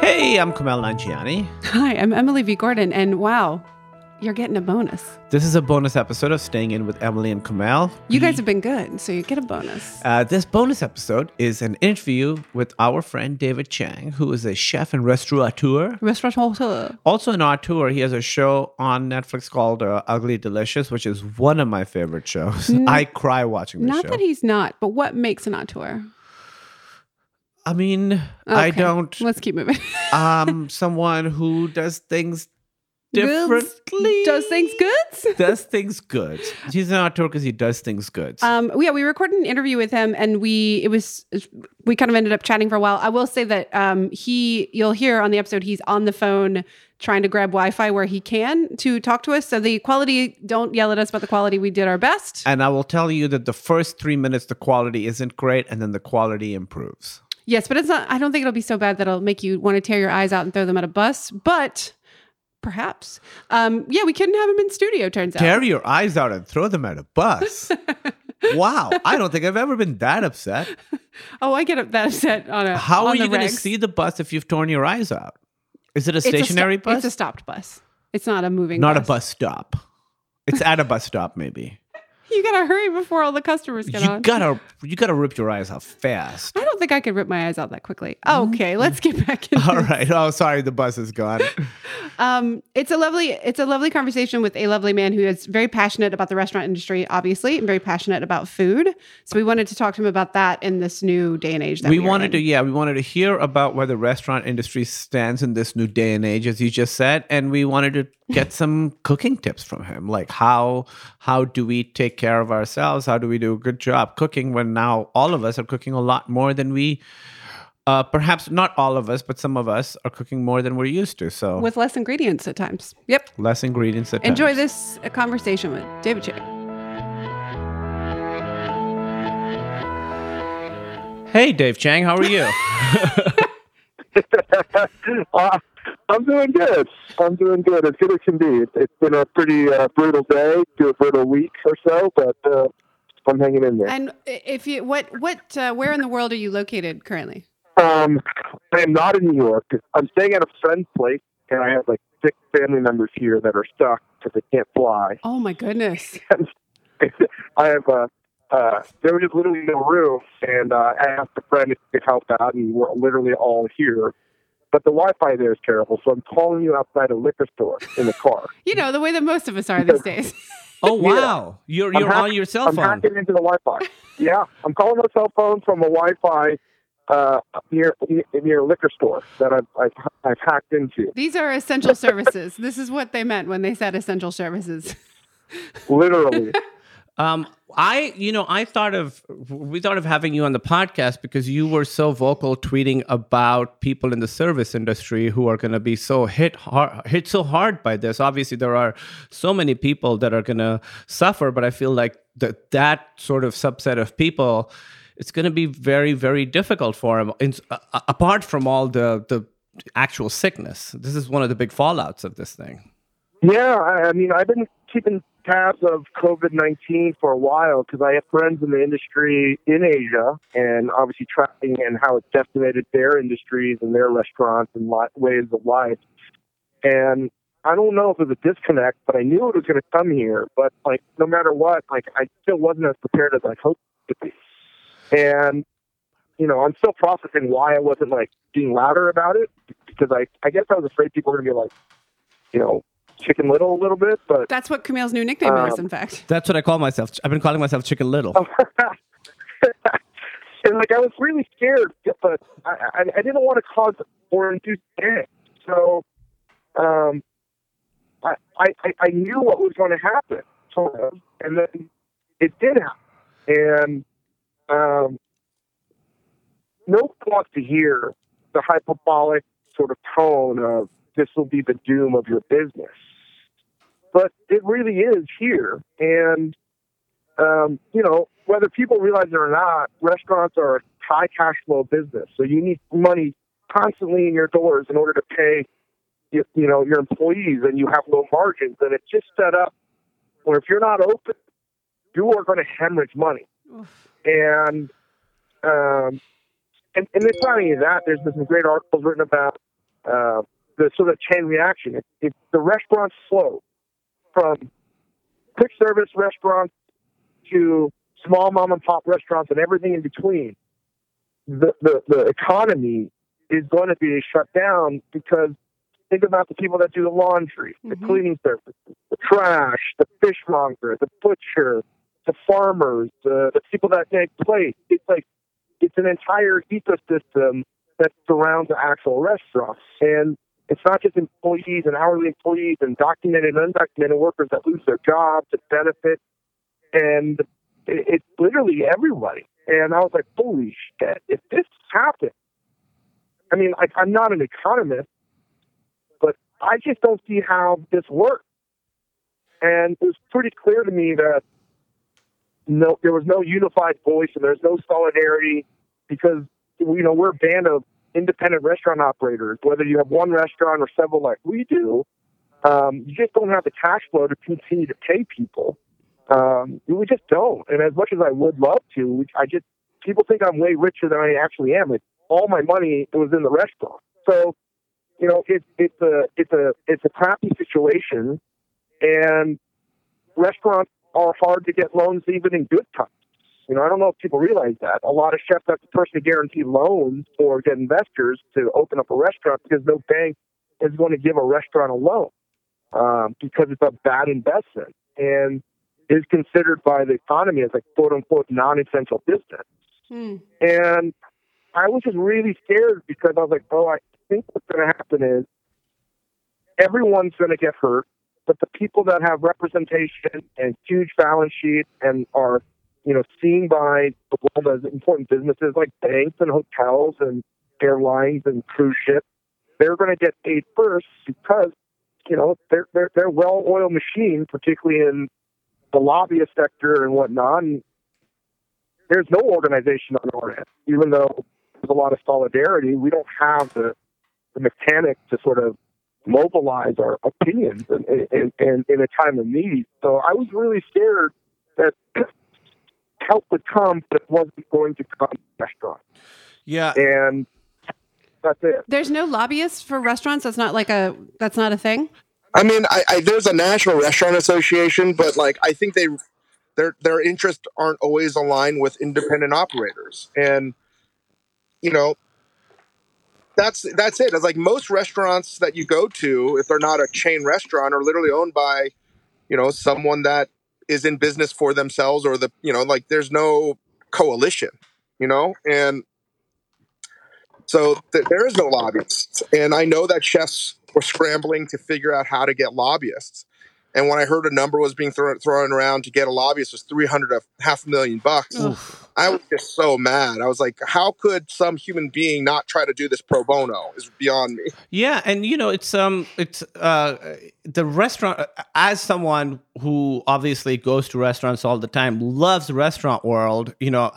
Hey, I'm Kumail Nanjiani. Hi, I'm Emily V. Gordon, and wow, you're getting a bonus. This is a bonus episode of Staying In with Emily and Kumail. You guys have been good, so you get a bonus. Uh, this bonus episode is an interview with our friend David Chang, who is a chef and restaurateur. Restaurateur. Also an auteur, he has a show on Netflix called uh, Ugly Delicious, which is one of my favorite shows. I cry watching this Not show. that he's not, but what makes an auteur? I mean, I don't. Let's keep moving. um, someone who does things Goods? differently. Does things good? does things good. He's an auteur because he does things good. Um, yeah, we recorded an interview with him, and we it was we kind of ended up chatting for a while. I will say that um, he you'll hear on the episode he's on the phone trying to grab Wi-Fi where he can to talk to us. So the quality, don't yell at us about the quality. We did our best. and I will tell you that the first three minutes, the quality isn't great, and then the quality improves. Yes, but it's not. I don't think it'll be so bad that it'll make you want to tear your eyes out and throw them at a bus. But perhaps, um, yeah, we couldn't have him in studio. Turns out, Tear your eyes out and throw them at a bus. wow. I don't think I've ever been that upset. oh, I get that upset on a. How on are you going to see the bus if you've torn your eyes out? Is it a It's a sto- stationary bus? It's a stopped bus. It's not a moving. Bus. Not bus. a bus stop. It's at a bus stop, maybe. You gotta hurry before all the customers get You on. gotta, you gotta rip your eyes out fast. I don't think I could rip my eyes out that quickly. Okay, let's get back in. All right. Oh, sorry, the bus is gone. Um, it's a lovely, it's a lovely conversation with a lovely man who is very passionate about the restaurant industry, obviously, and very passionate about food. So we wanted to talk to him about that in this new day and age. That we we wanted in. to yeah we wanted to hear about where the restaurant industry stands in this new day and age as you just said and we wanted to get some cooking tips from him like how how do we take care of ourselves how do we do a good job cooking when now all of us are cooking a lot more than we uh, perhaps not all of us but some of us are cooking more than we're used to so with less ingredients at times. Yep. less ingredients at Enjoy times. this uh, conversation with David Chang. hey dave chang how are you I'm doing good. I'm doing good. As good as can be. It's, it's been a pretty uh, brutal day, to a brutal week or so, but uh, I'm hanging in there. And if you, what, what, uh, where in the world are you located currently? Um, I am not in New York. I'm staying at a friend's place, and I have like six family members here that are stuck because they can't fly. Oh my goodness. I have uh, uh, there was just literally no room, and uh, I asked a friend if he could help out, and we're literally all here. But the Wi-Fi there is terrible, so I'm calling you outside a liquor store in the car. You know, the way that most of us are these days. oh wow you're you're hack- on your cell I'm phone hacking into the Wi-Fi. yeah, I'm calling my cell phone from a Wi-Fi uh, near near a liquor store that I've, I've I've hacked into. These are essential services. This is what they meant when they said essential services. Literally, Um, I, you know, I thought of we thought of having you on the podcast because you were so vocal tweeting about people in the service industry who are going to be so hit hard, hit so hard by this. Obviously, there are so many people that are going to suffer, but I feel like that that sort of subset of people, it's going to be very, very difficult for them. In, uh, apart from all the the actual sickness, this is one of the big fallouts of this thing. yeah. I, I mean, I've been keeping tabs of COVID nineteen for a while because I have friends in the industry in Asia, and obviously tracking and how it's decimated their industries and their restaurants and li- ways of life. And I don't know if it was a disconnect, but I knew it was going to come here. But like, no matter what, like I still wasn't as prepared as I hoped to be. And you know, I'm still processing why I wasn't like being louder about it because I, I guess I was afraid people were going to be like, you know, chicken little a little bit. But That's what Kumail's new nickname is, Um, in fact. That's what I call myself. I've been calling myself Chicken Little. and like I was really scared, but I, I, I didn't want to cause or induce panic. So, um, I, I, I knew what was going to happen, sort of, and then it did happen. And um, no one wants to hear the hyperbolic sort of tone of this will be the doom of your business. But it really is here. And, um, you know, whether people realize it or not, restaurants are a high cash flow business. So you need money constantly in your doors in order to pay, you, you know, your employees and you have low margins. And it's just set up where if you're not open, you are going to hemorrhage money. And, um, and, and it's not only that, there's been some great articles written about uh, the sort of chain reaction. If, if the restaurant's slow, from quick service restaurants to small mom and pop restaurants and everything in between, the, the, the economy is going to be shut down because think about the people that do the laundry, the Mhm. cleaning services, the trash, the fishmonger, the butcher, the farmers, the, the people that make plates. It's like it's an entire ecosystem that surrounds the actual restaurant. And it's not just employees and hourly employees and documented and undocumented workers that lose their jobs and benefits. And it's literally everybody. And I was like, holy shit, if this happened, I mean, I, I'm not an economist, but I just don't see how this works. And it was pretty clear to me that no, there was no unified voice and there's no solidarity because you know we're a band of independent restaurant operators. Whether you have one restaurant or several, like we do, um, you just don't have the cash flow to continue to pay people. Um, we just don't. And as much as I would love to, I just people think I'm way richer than I actually am. It's all my money was in the restaurant. So, you know, it's it's a it's a it's a crappy situation, and restaurants are hard to get loans even in good times. You know, I don't know if people realize that. A lot of chefs have to personally guarantee loans or get investors to open up a restaurant because no bank is going to give a restaurant a loan um, because it's a bad investment and is considered by the economy as a quote unquote non essential business. Hmm. And I was just really scared because I was like, oh, I think what's going to happen is everyone's going to get hurt, but the people that have representation and huge balance sheets and are, you know, seen by world as important businesses like banks and hotels and airlines and cruise ships, they're going to get paid first because, you know, they're they're they're well-oiled machines, particularly in the lobbyist sector and whatnot. And there's no organization on our end, even though there's a lot of solidarity. We don't have the, the mechanics to sort of mobilize our opinions in, in, in, in a time of need. So I was really scared that help would come, but it wasn't going to come to the restaurant. Yeah. And that's it. There's no lobbyists for restaurants. That's not like a that's not a thing. I mean, I, I there's a national restaurant association, but like I think they their their interests aren't always aligned with independent operators, and you know that's that's it. It's like most restaurants that you go to, if they're not a chain restaurant, are literally owned by you know someone that is in business for themselves, or the you know like there's no coalition, you know, and so th- there is no lobbyists, and I know that chefs were scrambling to figure out how to get lobbyists. And when I heard a number was being thrown thrown around to get a lobbyist was three hundred a half a million bucks, I was just so mad. I was like, how could some human being not try to do this pro bono? Is beyond me. Yeah, and you know, it's um, it's uh, the restaurant. As someone who obviously goes to restaurants all the time, loves restaurant world. You know,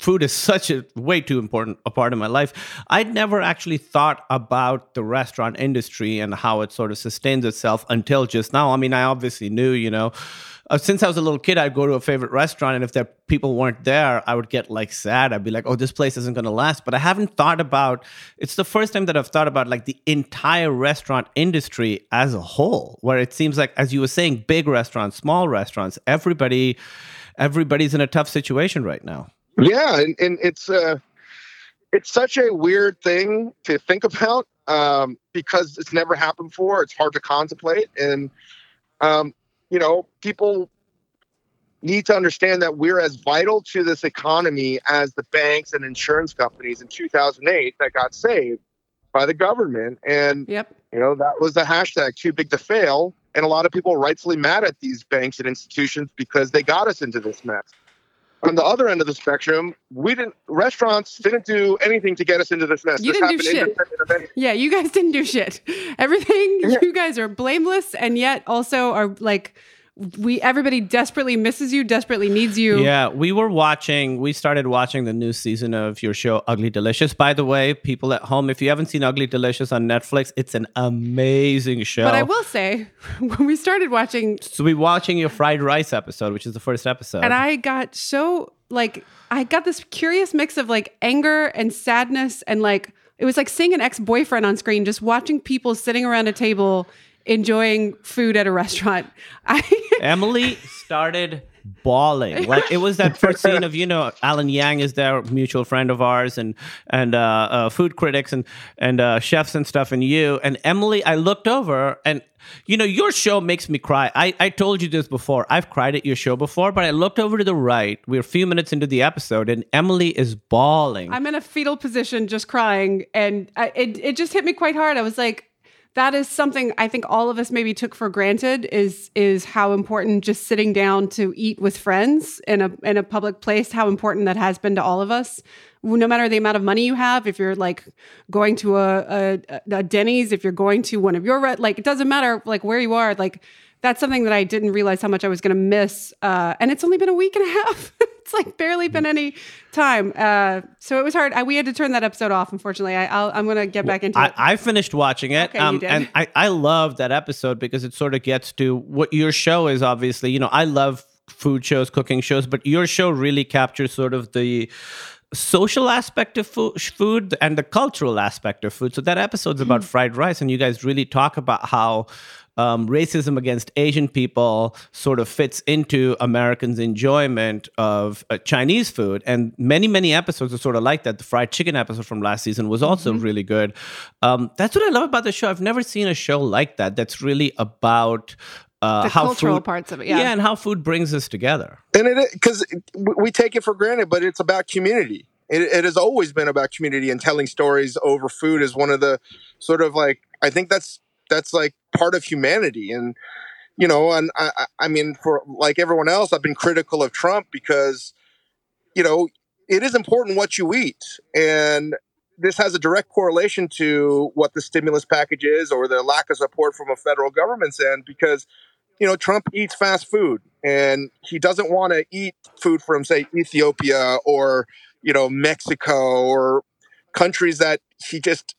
food is such a way too important a part of my life. I'd never actually thought about the restaurant industry and how it sort of sustains itself until just now. I mean, I obviously knew, you know. Uh, since I was a little kid, I'd go to a favorite restaurant, and if the people weren't there, I would get like sad. I'd be like, "Oh, this place isn't going to last." But I haven't thought about. It's the first time that I've thought about like the entire restaurant industry as a whole, where it seems like, as you were saying, big restaurants, small restaurants, everybody, everybody's in a tough situation right now. Yeah, and, and it's uh, it's such a weird thing to think about um, because it's never happened before. It's hard to contemplate, and um, you know, people need to understand that we're as vital to this economy as the banks and insurance companies in 2008 that got saved by the government. And Yep. you know, that was the hashtag too big to fail. And a lot of people rightfully mad at these banks and institutions because they got us into this mess. On the other end of the spectrum, we didn't restaurants didn't do anything to get us into this mess. You This didn't do shit. independent of any- Yeah, you guys didn't do shit. Everything Yeah. you guys are blameless and yet also are like we everybody desperately misses you, desperately needs you. Yeah, we were watching. We started watching the new season of your show, Ugly Delicious. By the way, people at home, if you haven't seen Ugly Delicious on Netflix, it's an amazing show. But I will say, when we started watching, So we're watching your fried rice episode, which is the first episode. and I got so like, I got this curious mix of like anger and sadness and like it was like seeing an ex-boyfriend on screen, just watching people sitting around a table enjoying food at a restaurant. I Emily started bawling. Like it was that first scene of you know Alan Yang is there, mutual friend of ours, and and uh, uh, food critics and and uh, chefs and stuff, and you and Emily. I looked over and. You know, your show makes me cry. I, I told you this before. I've cried at your show before, but I looked over to the right. We're a few minutes into the episode, and Emily is bawling. I'm in a fetal position, just crying, and I, it it just hit me quite hard. I was like, that is something I think all of us maybe took for granted is is how important just sitting down to eat with friends in a in a public place how important that has been to all of us. No matter the amount of money you have if you're like going to a, a, a Denny's if you're going to one of your like it doesn't matter like where you are like that's something that I didn't realize how much I was going to miss. Uh, and it's only been a week and a half. it's like barely been any time. Uh, so it was hard. I, we had to turn that episode off, unfortunately. I, am going to get back into I, it. I finished watching it. Okay, did. And I, I love that episode because it sort of gets to what your show is, obviously. You know, I love food shows, cooking shows, but your show really captures sort of the social aspect of food and the cultural aspect of food. So that episode's about mm. fried rice, and you guys really talk about how um, racism against Asian people sort of fits into Americans' enjoyment of uh, Chinese food. And many, many episodes are sort of like that. The fried chicken episode from last season was also mm-hmm. really good. Um, that's what I love about the show. I've never seen a show like that that's really about uh, the how cultural food, parts of it, yeah. yeah, and how food brings us together. And it because we take it for granted, but it's about community. It, it, has always been about community and telling stories over food is one of the sort of like I think that's that's like part of humanity. And you know and i i mean for like everyone else i've been critical of trump because you know it is important what you eat. And this has a direct correlation to what the stimulus package is or the lack of support from a federal government's end because you know trump eats fast food and he doesn't want to eat food from say ethiopia or you know mexico or countries that he just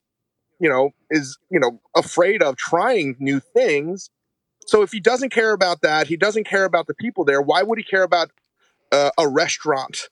you know, is, you know, afraid of trying new things. So if he doesn't care about that, he doesn't care about the people there. Why would he care about uh, a restaurant,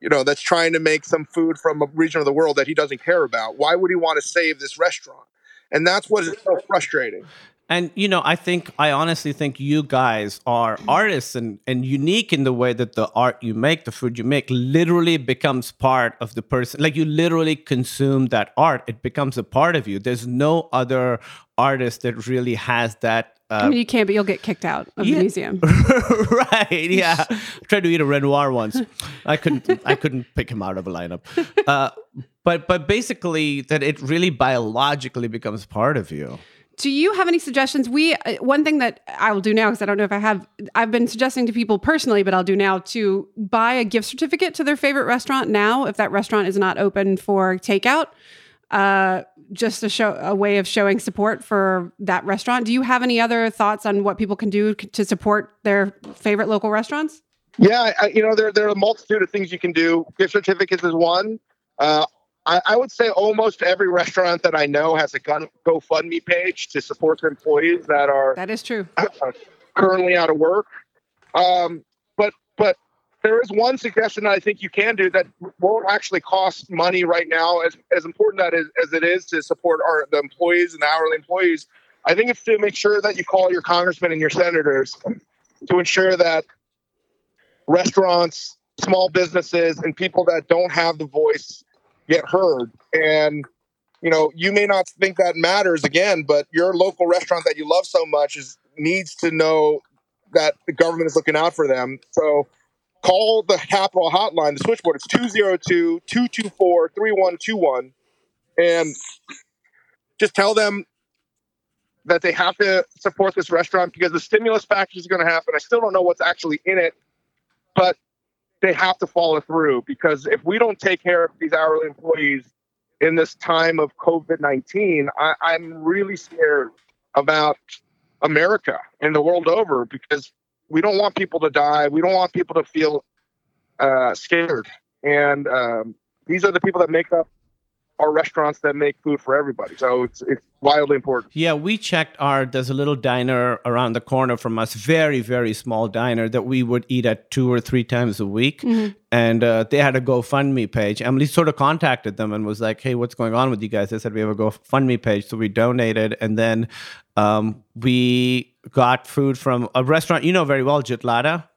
you know, that's trying to make some food from a region of the world that he doesn't care about? Why would he want to save this restaurant? And that's what is so frustrating. And you know, I think I honestly think you guys are artists and, and unique in the way that the art you make, the food you make, literally becomes part of the person. Like you literally consume that art; it becomes a part of you. There's no other artist that really has that. Uh, I mean, you can, but you'll get kicked out of yeah. the museum. right? Yeah. I tried to eat a Renoir once. I couldn't. I couldn't pick him out of a lineup. Uh, but but basically, that it really biologically becomes part of you do you have any suggestions? We uh, one thing that I will do now because I don't know if I have. I've been suggesting to people personally, but I'll do now to buy a gift certificate to their favorite restaurant now if that restaurant is not open for takeout. Uh, just a show a way of showing support for that restaurant. Do you have any other thoughts on what people can do to support their favorite local restaurants? Yeah, I, you know there there are a multitude of things you can do. Gift certificates is one. Uh, I, I, would say almost every restaurant that I know has a GoFundMe page to support their employees that are that is true currently out of work. Um, but but there is one suggestion that I think you can do that won't actually cost money right now. As as important that is as it is to support our the employees and the hourly employees, I think it's to make sure that you call your congressmen and your senators to ensure that restaurants, small businesses, and people that don't have the voice get heard. And you know, you may not think that matters again, but your local restaurant that you love so much is needs to know that the government is looking out for them. So call the Capitol hotline, the switchboard. It's 202-224-3121 and just tell them that they have to support this restaurant because the stimulus package is going to happen. I still don't know what's actually in it, but they have to follow through because if we don't take care of these hourly employees in this time of COVID 19, I'm really scared about America and the world over because we don't want people to die. We don't want people to feel uh, scared. And um, these are the people that make up are restaurants that make food for everybody. So it's it's wildly important. Yeah, we checked our there's a little diner around the corner from us, very very small diner that we would eat at two or three times a week, and uh, they had a GoFundMe page. Emily sort of contacted them and was like, "Hey, what's going on with you guys?" They said we have a GoFundMe page, so we donated, and then um, we got food from a restaurant you know very well, Jitlada.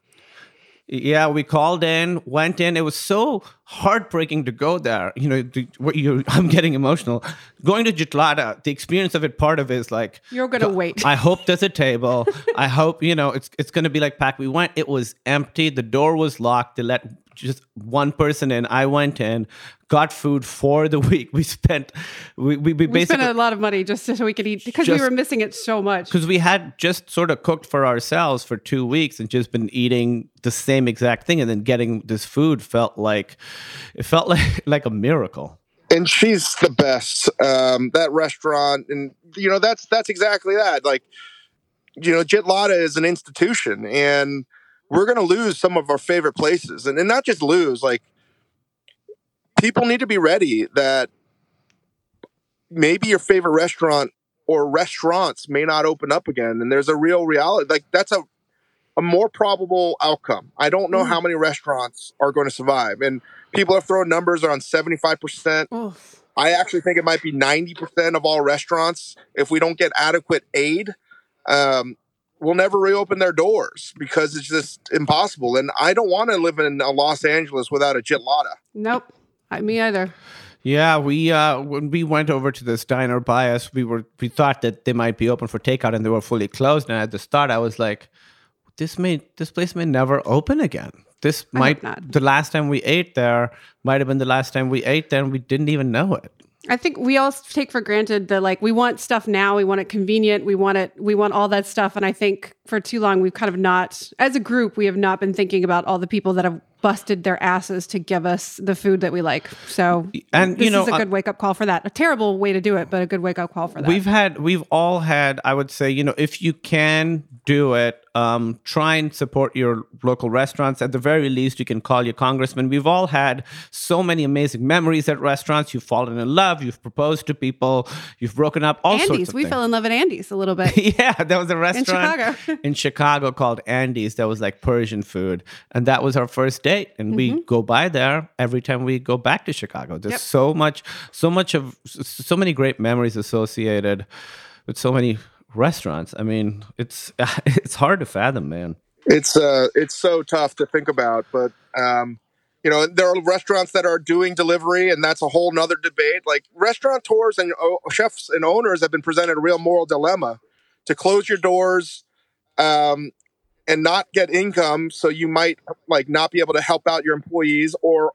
Yeah, we called in, went in. It was so heartbreaking to go there. You know, the, what you, I'm getting emotional. Going to Jitlada, the experience of it, part of it is like You're gonna wait. I hope there's a table. I hope you know it's it's going to be like packed. We went. It was empty. The door was locked. They let just one person in. I went in, got food for the week. We spent. We we, we We basically spent a lot of money just so we could eat because we were missing it so much. because we had just sort of cooked for ourselves for two weeks and just been eating the same exact thing and then getting this food felt like it felt like like a miracle and she's the best. Um, that restaurant, and you know, that's that's exactly that. Like, you know, Jitlada is an institution, and we're going to lose some of our favorite places, and, and not just lose. Like, people need to be ready that maybe your favorite restaurant or restaurants may not open up again, and there's a real reality. Like, that's a a more probable outcome. I don't know how many restaurants are going to survive, and people have thrown numbers around seventy five percent. Oh, I actually think it might be 90% of all restaurants, if we don't get adequate aid, um, will never reopen their doors because it's just impossible. And I don't want to live in uh, Los Angeles without a Jitlada. nope. I, me either. yeah we uh when we went over to this diner by us we were we thought that they might be open for takeout and they were fully closed and at the start i was like this may this place may never open again this I might not. the last time we ate there might have been the last time we ate there and we didn't even know it I think we all take for granted that like we want stuff now, we want it convenient, we want it, we want all that stuff. And I think for too long we've kind of not, as a group, we have not been thinking about all the people that have busted their asses to give us the food that we like. So And, this you know, is a uh, good wake up call for that. A terrible way to do it, but a good wake up call for that. We've had, we've all had, I would say, you know, if you can do it, um, try and support your local restaurants. At the very least, you can call your congressman. We've all had so many amazing memories at restaurants. You've fallen in love, you've proposed to people, you've broken up, all sorts Andy's. of We things. fell in love at Andy's a little bit. yeah, there was a restaurant Chicago. in Chicago called Andy's that was like Persian food, and that was our first date. And we go by there every time we go back to Chicago. There's Yep. so much, so much of, so many great memories associated with so many restaurants. I mean, it's it's hard to fathom, man. It's uh, it's so tough to think about, but um, you know, there are restaurants that are doing delivery, and that's a whole nother debate. Like restaurateurs and o- chefs and owners have been presented a real moral dilemma to close your doors um, and not get income, so you might like not be able to help out your employees, or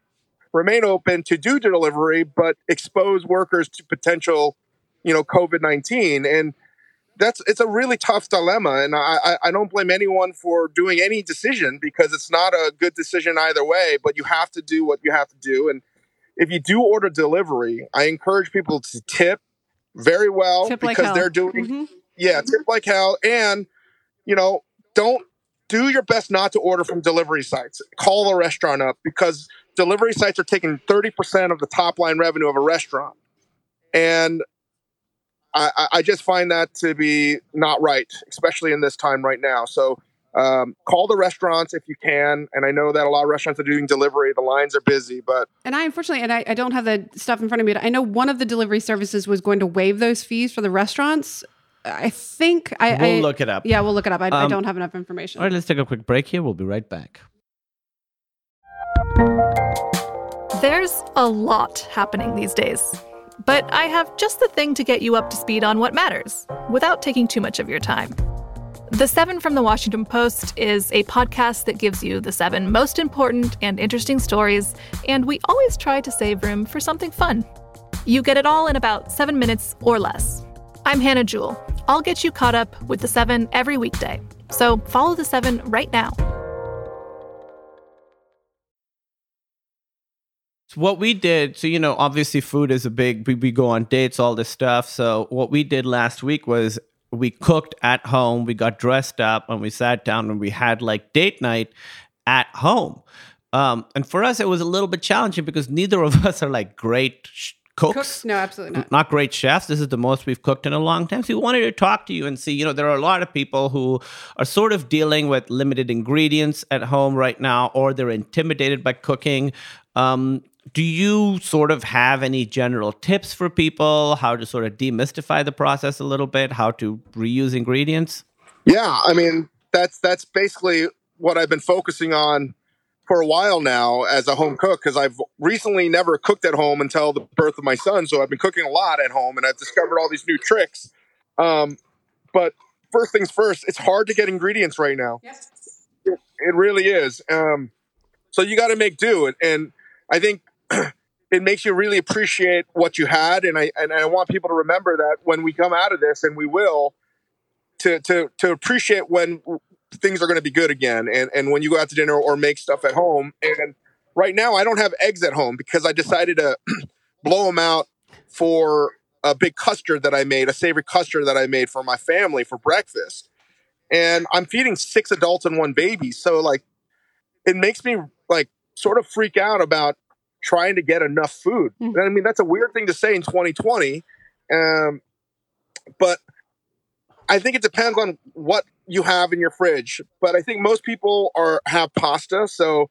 remain open to do delivery, but expose workers to potential, you know, COVID nineteen and that's it's a really tough dilemma, and I, I don't blame anyone for doing any decision because it's not a good decision either way. But you have to do what you have to do, and if you do order delivery, I encourage people to tip very well Tip because hell. they're doing Mhm. yeah tip like hell, and you know don't do your best not to order from delivery sites. Call the restaurant up because delivery sites are taking thirty percent of the top line revenue of a restaurant, and I, I- just find that to be not right, especially in this time right now. So um, call the restaurants if you can. And I know that a lot of restaurants are doing delivery. The lines are busy, but And I unfortunately, and I, I don't have the stuff in front of me, but I know one of the delivery services was going to waive those fees for the restaurants. I think I. We'll I- look it up. Yeah, we'll look it up. I, I Um, don't have enough information. All right, let's take a quick break here. We'll be right back. There's a lot happening these days. But I have just the thing to get you up to speed on what matters without taking too much of your time. The Seven from the Washington Post is a podcast that gives you the seven most important and interesting stories, and we always try to save room for something fun. You get it all in about seven minutes or less. I'm Hannah Jewell. I'll get you caught up with the seven every weekday. So follow the seven right now. What we did, so you know, obviously food is a big. We, we go on dates, all this stuff. So what we did last week was we cooked at home. We got dressed up and we sat down and we had like date night at home. Um, and for us, it was a little bit challenging because neither of us are like great sh- cooks. Cooks? No, absolutely not. Not great chefs. This is the most we've cooked in a long time. So we wanted to talk to you and see, you know, there are a lot of people who are sort of dealing with limited ingredients at home right now, or they're intimidated by cooking. Um, do you sort of have any general tips for people how to sort of demystify the process a little bit, how to reuse ingredients? Yeah, I mean that's that's basically what I've been focusing on for a while now as a home cook because I've recently never cooked at home until the birth of my son. So I've been cooking a lot at home and I've discovered all these new tricks. Um, but first things first, it's hard to get ingredients right now. Yes. It, it really is. Um, so you got to make do. And, and I think it makes you really appreciate what you had. And I, and I want people to remember that when we come out of this, and we will, to, to, to appreciate when things are going to be good again. And, and when you go out to dinner or make stuff at home. And right now, I don't have eggs at home because I decided to blow them out for a big custard that I made, a savory custard that I made for my family for breakfast. And I'm feeding six adults and one baby. So, like, it makes me like sort of freak out about trying to get enough food. Mhm. I mean, that's a weird thing to say in 2020. Um, but I think it depends on what you have in your fridge. But I think most people are have pasta, so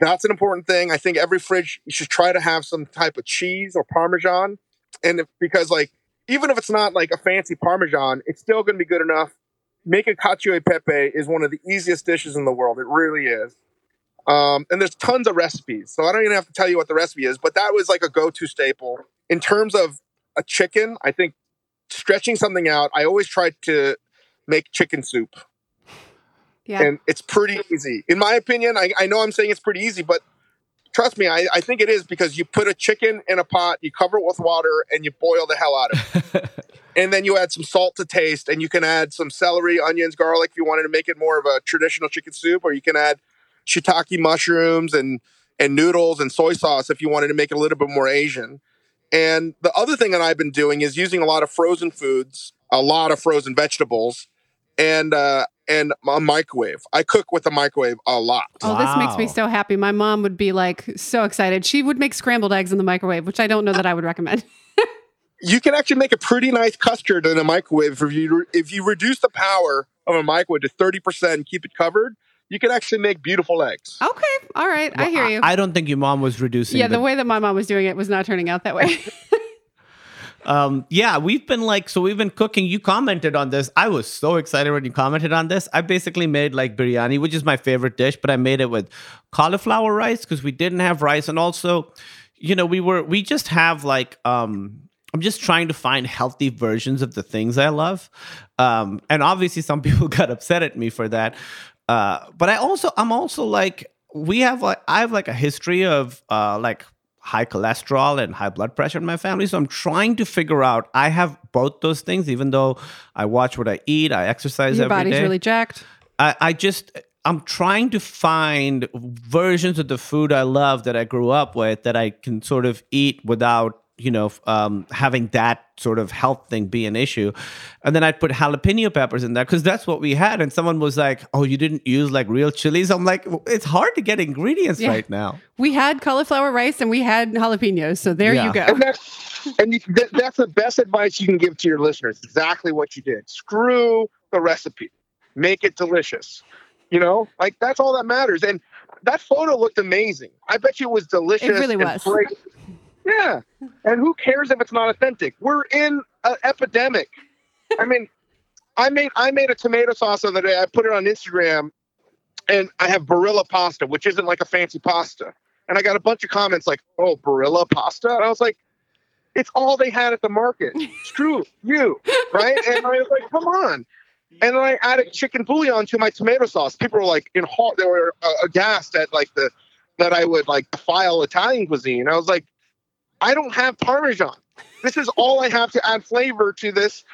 that's an important thing. I think every fridge you should try to have some type of cheese or parmesan, and if, because like even if it's not like a fancy parmesan, it's still going to be good enough. Making cacio e pepe is one of the easiest dishes in the world. It really is. Um, and there's tons of recipes, so I don't even have to tell you what the recipe is. But that was like a go-to staple in terms of a chicken. I think stretching something out. I always try to make chicken soup Yeah. and it's pretty easy. In my opinion, I, I know I'm saying it's pretty easy, but trust me, I, I think it is because you put a chicken in a pot, you cover it with water, and you boil the hell out of it. and then you add some salt to taste, and you can add some celery, onions, garlic if you wanted to make it more of a traditional chicken soup, or you can add shiitake mushrooms and and noodles and soy sauce if you wanted to make it a little bit more Asian. And the other thing that I've been doing is using a lot of frozen foods, a lot of frozen vegetables, and uh, and a microwave. I cook with a microwave a lot. Oh, this makes me so happy. My mom would be like so excited. She would make scrambled eggs in the microwave, which I don't know that I would recommend. You can actually make a pretty nice custard in a microwave if you if you reduce the power of a microwave to thirty percent and keep it covered. You can actually make beautiful eggs. Okay. All right. I hear you. I, don't think your mom was reducing. yeah, the the way that my mom was doing it was not turning out that way. Um, yeah, we've been like, so we've been cooking. You commented on this. I was so excited when you commented on this. I basically made like biryani, which is my favorite dish, but I made it with cauliflower rice because we didn't have rice. And also, you know, we were, we just have like, um, I'm just trying to find healthy versions of the things I love. Um, and obviously some people got upset at me for that. Uh, but I also, I'm also like, we have like, I have like a history of uh, like high cholesterol and high blood pressure in my family. So I'm trying to figure out, I have both those things, even though I watch what I eat, I exercise Your every body's day. really jacked. I, I just I'm trying to find versions of the food I love that I grew up with that I can sort of eat without you know um, having that sort of health thing be an issue and then i'd put jalapeno peppers in there because that's what we had and someone was like oh you didn't use like real chilies i'm like it's hard to get ingredients Yeah. right now We had cauliflower rice and we had jalapenos. So there Yeah. you go. And that's and you, that, that's the best advice you can give to your listeners. Exactly what you did. Screw the recipe. Make it delicious. You know, like that's all that matters. And that photo looked amazing. I bet you it was delicious. It really and was. great. Yeah. And who cares if it's not authentic? We're in an epidemic. I mean, I made I made a tomato sauce the other day. I put it on Instagram, and I have Barilla pasta, which isn't like a fancy pasta. And I got a bunch of comments like, "Oh, Barilla pasta," and I was like, "It's all they had at the market. Screw you, right?" And I was like, "Come on." And then I added chicken bouillon to my tomato sauce. People were like in hot, they were uh, aghast at like the that I would like file Italian cuisine. I was like, I don't have Parmesan. This is all I have to add flavor to this.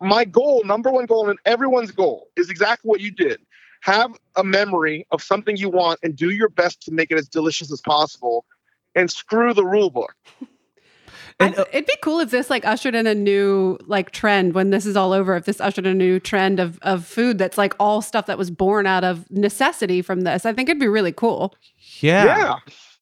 My goal, number one goal, and everyone's goal, is exactly what you did. Have a memory of something you want and do your best to make it as delicious as possible. And screw the rule book. And, uh, it'd be cool if this like ushered in a new like trend when this is all over. If this ushered in a new trend of of food that's like all stuff that was born out of necessity from this, I think it'd be really cool. yeah Yeah.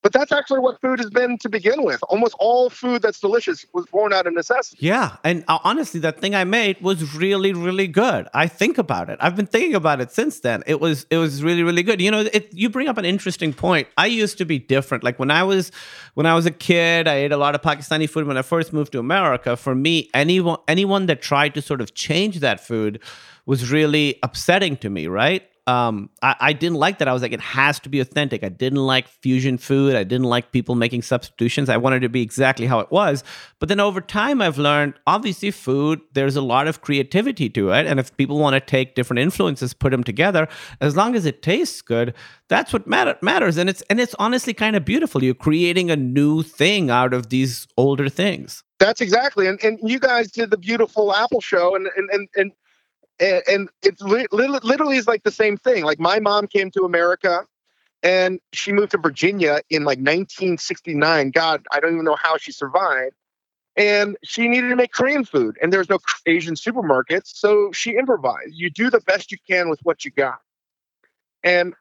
But that's actually what food has been to begin with. Almost all food that's delicious was born out of necessity. Yeah, and uh, honestly, that thing I made was really, really good. I think about it. I've been thinking about it since then. It was, it was really, really good. You know, it, you bring up an interesting point. I used to be different. Like when I was, when I was a kid, I ate a lot of Pakistani food. When I first moved to America, for me, anyone, anyone that tried to sort of change that food was really upsetting to me. Right? Um, I, I, didn't like that. I was like, it has to be authentic. I didn't like fusion food. I didn't like people making substitutions. I wanted to be exactly how it was. But then over time, I've learned obviously, food, there's a lot of creativity to it. And if people want to take different influences, put them together, as long as it tastes good, that's what matter, matters. And it's and it's honestly kind of beautiful. You're creating a new thing out of these older things. That's exactly. And, and you guys did the beautiful Apple show. And, and, and, and and, and li- literally is like the same thing. Like my mom came to America and she moved to Virginia in like 1969. God, I don't even know how she survived. And she needed to make Korean food, and there's no Asian supermarkets, so she improvised. You do the best you can with what you got, and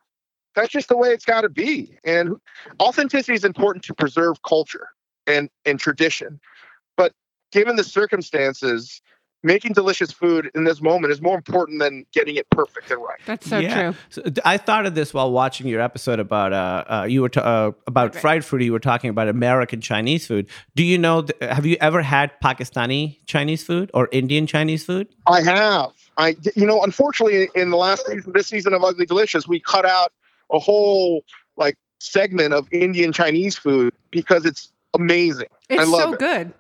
that's just the way it's got to be. And authenticity is important to preserve culture and and tradition, but given the circumstances, making delicious food in this moment is more important than getting it perfect and right. That's so yeah. true. So I thought of this while watching your episode about uh, uh you were uh, about okay. fried food. You were talking about American Chinese food. Do you know? Th- have you ever had Pakistani Chinese food or Indian Chinese food? I have. I you know, unfortunately, in the last season, this season of Ugly Delicious, we cut out a whole like segment of Indian Chinese food because it's amazing. It's so it. good.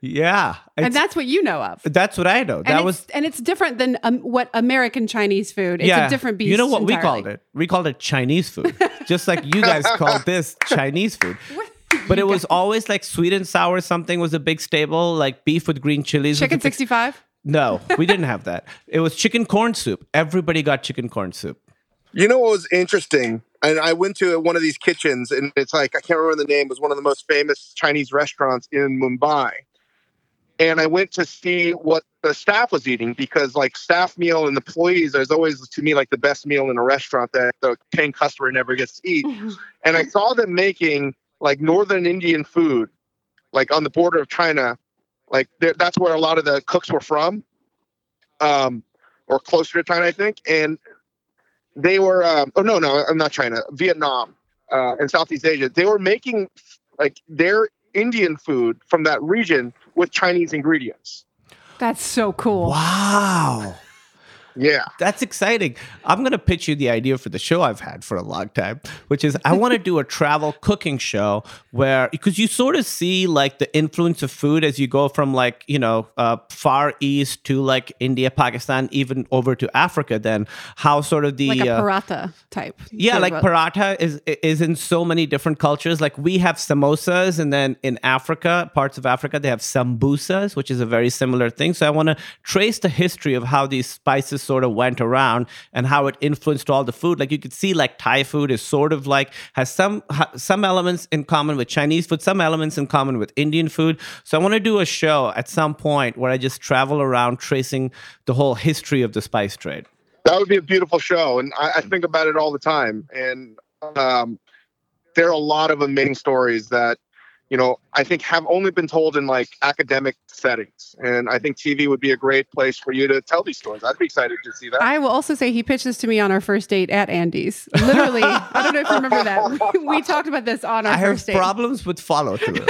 Yeah, and that's what you know of. That's what I know. That was, and it's different than um, what American Chinese food. It's yeah, a different beast. You know what entirely. we called it? We called it Chinese food, just like you guys called this Chinese food. But it was always like sweet and sour. Something was a big staple, like beef with green chilies. Chicken sixty five. No, we didn't have that. It was chicken corn soup. Everybody got chicken corn soup. You know what was interesting? And I went to one of these kitchens, and it's like I can't remember the name. It was one of the most famous Chinese restaurants in Mumbai and I went to see what the staff was eating because like staff meal and employees is always to me like the best meal in a restaurant that the paying customer never gets to eat. Mm-hmm. And I saw them making like northern Indian food, like on the border of China, like that's where a lot of the cooks were from, um, or closer to China, I think. And they were, um, oh no, no, I'm not China, Vietnam, uh, and Southeast Asia. They were making like their Indian food from that region with Chinese ingredients. That's so cool. Wow. Yeah. That's exciting. I'm going to pitch you the idea for the show I've had for a long time, which is I want to do a travel cooking show where, because you sort of see like the influence of food as you go from like, you know, uh, far east to like India, Pakistan, even over to Africa, then how sort of the. Like a uh, paratha type. Yeah, like paratha is, is in so many different cultures. Like we have samosas, and then in Africa, parts of Africa, they have sambusas, which is a very similar thing. So I want to trace the history of how these spices sort of went around and how it influenced all the food. Like you could see, like Thai food is sort of like has some some elements in common with Chinese food, some elements in common with Indian food. So I want to do a show at some point where I just travel around tracing the whole history of the spice trade. That would be a beautiful show, and I, I think about it all the time. And um, there are a lot of amazing stories that you know, I think have only been told in like academic settings. And I think TV would be a great place for you to tell these stories. I'd be excited to see that. I will also say he pitched this to me on our first date at Andy's. Literally, I don't know if you remember that. We talked about this on our I first date. I have problems with follow through,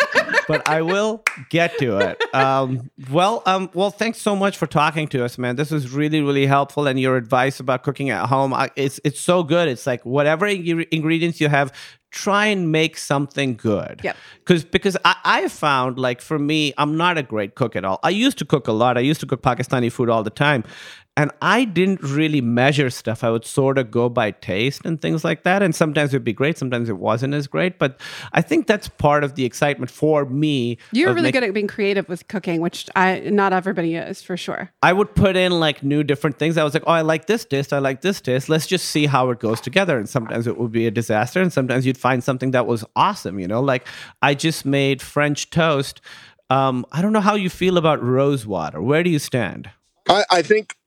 but I will get to it. Um, well, um, well, thanks so much for talking to us, man. This was really, really helpful, and your advice about cooking at home, I, it's it's so good. It's like whatever ingredients you have, try and make something good. Yeah. Because because I, I found like for me, I'm not a great cook at all. I used to cook a lot. I used to cook Pakistani food all the time and I didn't really measure stuff. I would sort of go by taste and things like that. And sometimes it'd be great, sometimes it wasn't as great. But I think that's part of the excitement for me. You're really good at being creative with cooking, which I not everybody is for sure. I would put in like new different things. I was like, oh, I like this taste, I like this taste. Let's just see how it goes together. And sometimes it would be a disaster, and sometimes you'd find something that was awesome. You know, like I just made French toast. Um, I don't know how you feel about rose water. Where do you stand? I, I think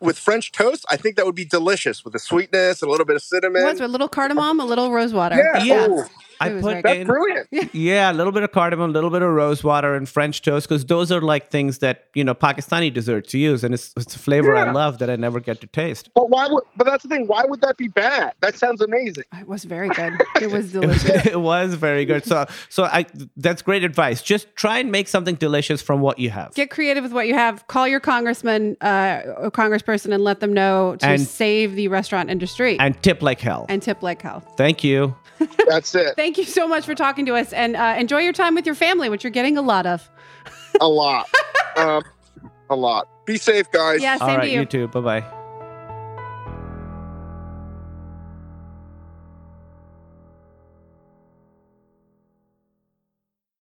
with French toast, I think that would be delicious with the sweetness and a little bit of cinnamon. What's a little cardamom, a little rose water. yeah, Yeah. oh, I put very that's in brilliant. yeah, a little bit of cardamom, a little bit of rose water, and French toast because those are like things that you know Pakistani desserts use, and it's it's a flavor I love that I never get to taste. But why would? But that's the thing. Why would that be bad? That sounds amazing. It was very good. It was It was, delicious. it was very good. So so I that's great advice. Just try and make something delicious from what you have. Get creative with what you have. Call your congressman uh, or congressperson and let them know to And- save the restaurant industry and tip like hell. and tip like hell. Thank you. That's it. Thank you so much for talking to us and uh, enjoy your time with your family, which you're getting a lot of. a lot. Um, a lot. Be safe, guys. Yeah, same All right, to you. you too. Bye bye.